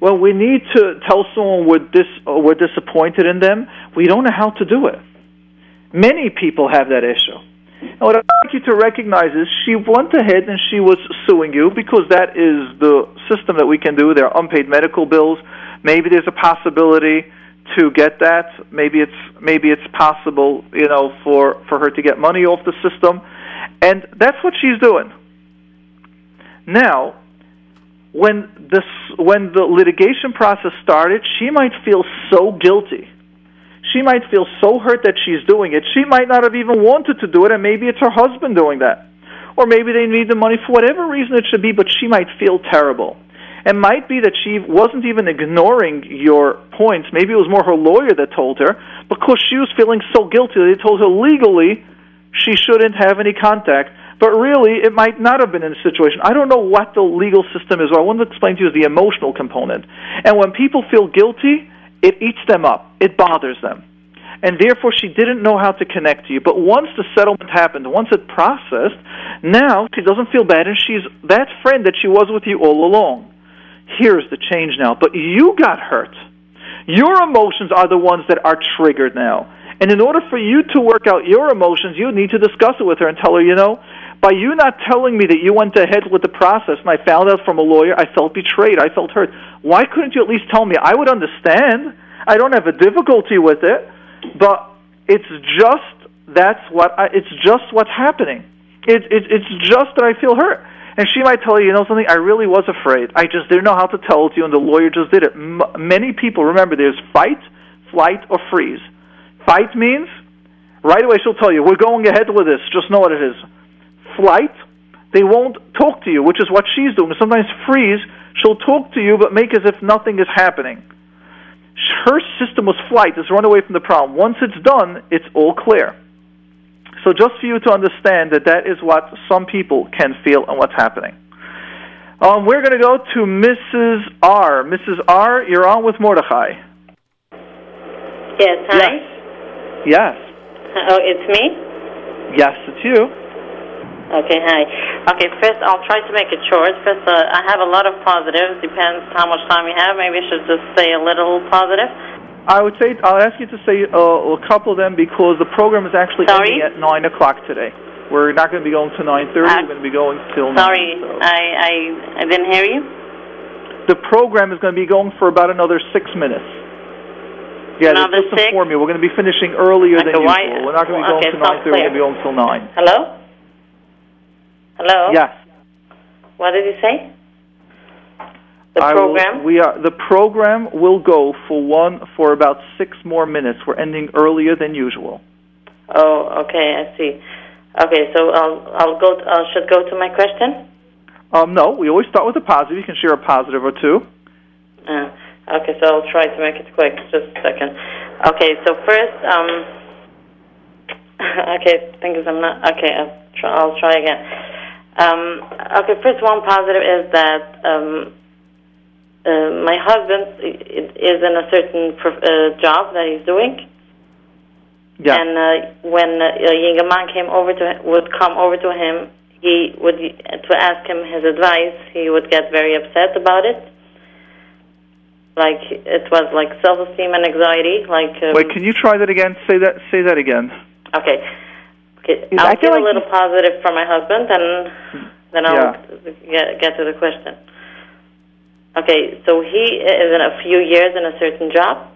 when we need to tell someone we're dis we're disappointed in them, we don't know how to do it. Many people have that issue. And what I'd like you to recognize is she went ahead and she was suing you because that is the system that we can do. There are unpaid medical bills. Maybe there's a possibility to get that. Maybe it's maybe it's possible, you know, for for her to get money off the system, and that's what she's doing. Now, when this when the litigation process started, she might feel so guilty. She might feel so hurt that she's doing it. She might not have even wanted to do it, and maybe it's her husband doing that. Or maybe they need the money for whatever reason it should be, but she might feel terrible. It might be that she wasn't even ignoring your points. Maybe it was more her lawyer that told her because she was feeling so guilty. That they told her legally she shouldn't have any contact. But really, it might not have been in a situation. I don't know what the legal system is. What I want to explain to you is the emotional component. And when people feel guilty, it eats them up. It bothers them. And therefore, she didn't know how to connect to you. But once the settlement happened, once it processed, now she doesn't feel bad, and she's that friend that she was with you all along here's the change now. But you got hurt. Your emotions are the ones that are triggered now. And in order for you to work out your emotions, you need to discuss it with her and tell her, you know, by you not telling me that you went ahead with the process and I found out from a lawyer, I felt betrayed. I felt hurt. Why couldn't you at least tell me? I would understand. I don't have a difficulty with it, but it's just that's what I, it's just what's happening. It, it, it's just that I feel hurt. And she might tell you, you know something, I really was afraid. I just didn't know how to tell it to you, and the lawyer just did it. M- many people, remember, there's fight, flight, or freeze. Fight means, right away she'll tell you, we're going ahead with this, just know what it is. Flight, they won't talk to you, which is what she's doing. Sometimes freeze, she'll talk to you, but make as if nothing is happening. Her system was flight, is run away from the problem. Once it's done, it's all clear. So just for you to understand that that is what some people can feel and what's happening. Um, we're going to go to Mrs. R. Mrs. R, you're on with Mordechai. Yes, hi. Yes. yes. Oh, it's me? Yes, it's you. Okay, hi. Okay, first I'll try to make it short. First, uh, I have a lot of positives. Depends how much time you have. Maybe I should just say a little positive. I would say I'll ask you to say uh, a couple of them because the program is actually Sorry? ending at nine o'clock today. We're not going to be going to nine thirty. Uh, we're going to be going till Sorry, nine. So. I, I I didn't hear you. The program is going to be going for about another six minutes. Yeah, Another just six? inform you. We're going to be finishing earlier Okay, than why- usual. We're not going to be going okay, to nine thirty. We're going to be going till nine. Hello. Hello. Yes. What did you say? The program. Will, we are the program will go for one for about six more minutes. We're ending earlier than usual. Oh, okay, I see. Okay, so I'll I'll go. I should go to my question. Um, no, we always start with a positive. You can share a positive or two. Uh, okay, so I'll try to make it quick. Just a second. Okay, so first, um, okay, thing is I'm not. Okay, I'll try, I'll try again. Um, okay, first one positive is that um, uh, my husband is in a certain prof- uh, job that he's doing. Yeah. And uh, when uh, a younger man came over to would come over to him, he would to ask him his advice. He would get very upset about it. Like it was like self-esteem and anxiety. Like um, Wait, can you try that again? Say that. Say that again. okay, okay. I'll I feel give like a little positive for my husband, and then I'll Yeah. get get to the question. Okay, so he is in a few years in a certain job.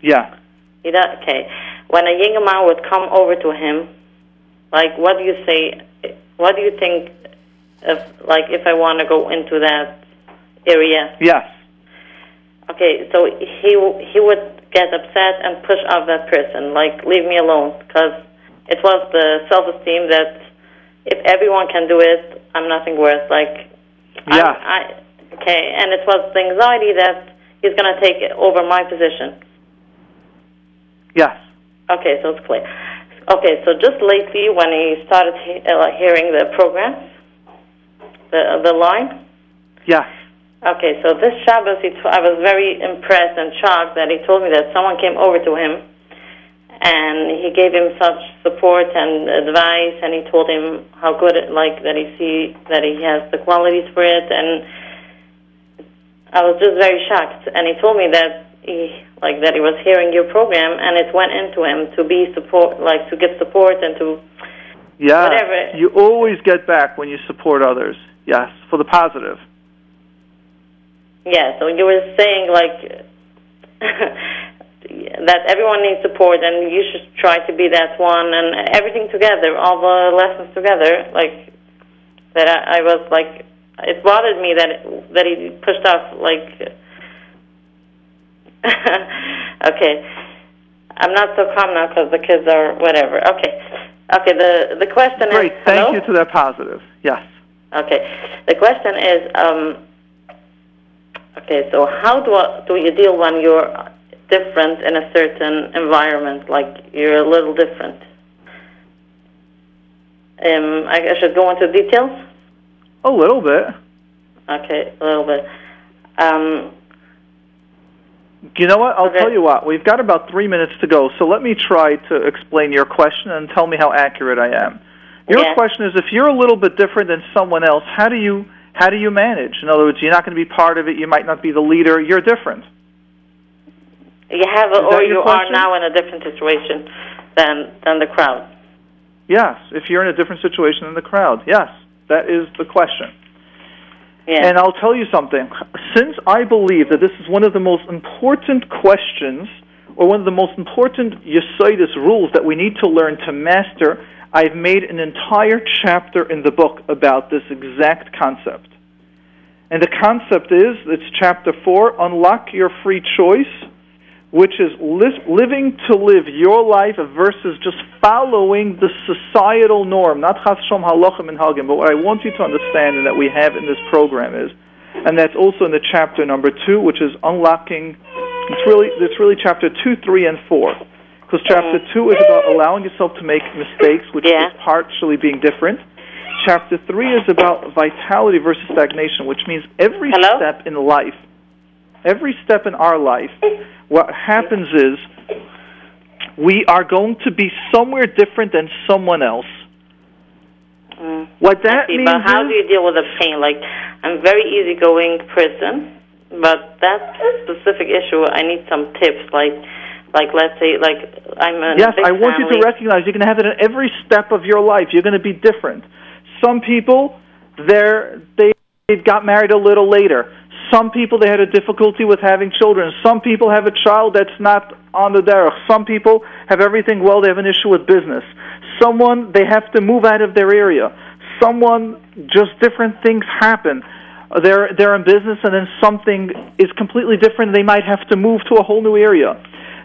Yeah. He does, okay. When a younger man would come over to him, like, what do you say? What do you think? If like, if I want to go into that area, Yes. okay. So he he would get upset and push off that person, like, leave me alone, because it was the self-esteem that if everyone can do it, I'm nothing worth. Like, Yeah. I, okay, and it was the anxiety that he's gonna take over my position. Yes. Okay, so it's clear. Okay, so just lately when he started he- uh, hearing the program, the the line. Yes. Okay, so this Shabbos, he t- I was very impressed and shocked that he told me that someone came over to him and he gave him such support and advice, and he told him how good it, like that he see that he has the qualities for it, and I was just very shocked. And he told me that he like that he was hearing your program, and it went into him to be support, like to give support and to Yeah. Whatever. You always get back when you support others. Yes, for the positive. Yeah, so you were saying like that everyone needs support, and you should try to be that one, and everything together, all the lessons together. Like that, I, I was like, it bothered me that that he pushed off. Like, okay, I'm not so calm now because the kids are whatever. Okay, okay. The the question Great. is, Great. Thank hello? you to that positive. Yes. Okay. The question is, um, okay, so how do, I, do you deal when you're different in a certain environment, like you're a little different? Um, I, I should go into details? A little bit. Okay, a little bit. Um, You know what? I'll Okay. tell you what. We've got about three minutes to go, so let me try to explain your question and tell me how accurate I am. Your Yeah. question is: If you're a little bit different than someone else, how do you how do you manage? In other words, you're not going to be part of it. You might not be the leader. You're different. you have, a, or you are now in a different situation than than the crowd. Yes. If you're in a different situation than the crowd, yes, that is the question. Yeah. And I'll tell you something. Since I believe that this is one of the most important questions, or one of the most important Yesodis rules that we need to learn to master, I've made an entire chapter in the book about this exact concept. And the concept is it's chapter 4 Unlock Your Free Choice, which is li- living to live your life versus just following the societal norm, not chas shom halachim and hagim. But what I want you to understand and that we have in this program is, and that's also in the chapter number two, which is unlocking. It's really it's really chapter two, three, and four, because chapter two is about allowing yourself to make mistakes, which Yeah. is partially being different. Chapter three is about vitality versus stagnation, which means every Hello? step in life, every step in our life, what happens is we are going to be somewhere different than someone else. Mm. What that see, means but how do you deal with the pain? Like, I'm a very easygoing person, but that specific issue, I need some tips. Like, like let's say, like I'm in yes, I want you to recognize you're going to have it in every step of your life. You're going to be different. Some people, they're they they got married a little later. Some people they had a difficulty with having children. Some people have a child that's not on the derech. Some people have everything well. They have an issue with business. Someone they have to move out of their area. Someone just different things happen. They're they're in business and then something is completely different. They might have to move to a whole new area.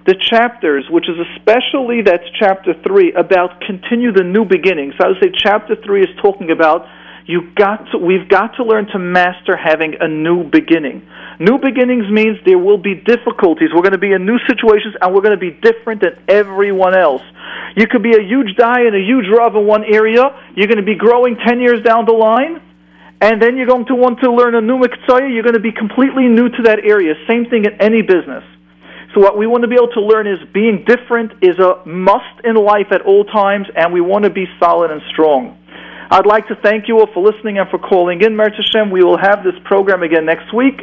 The chapters, which is especially that's chapter three about continue the new beginnings. I would say chapter three is talking about you got to, we've got to learn to master having a new beginning. New beginnings means there will be difficulties. We're going to be in new situations and we're going to be different than everyone else. You could be a huge die and a huge rav in one area. You're going to be growing 10 years down the line. And then you're going to want to learn a new miktzah. You're going to be completely new to that area. Same thing in any business. So what we want to be able to learn is being different is a must in life at all times, and we want to be solid and strong. I'd like to thank you all for listening and for calling in, Merz Hashem. We will have this program again next week.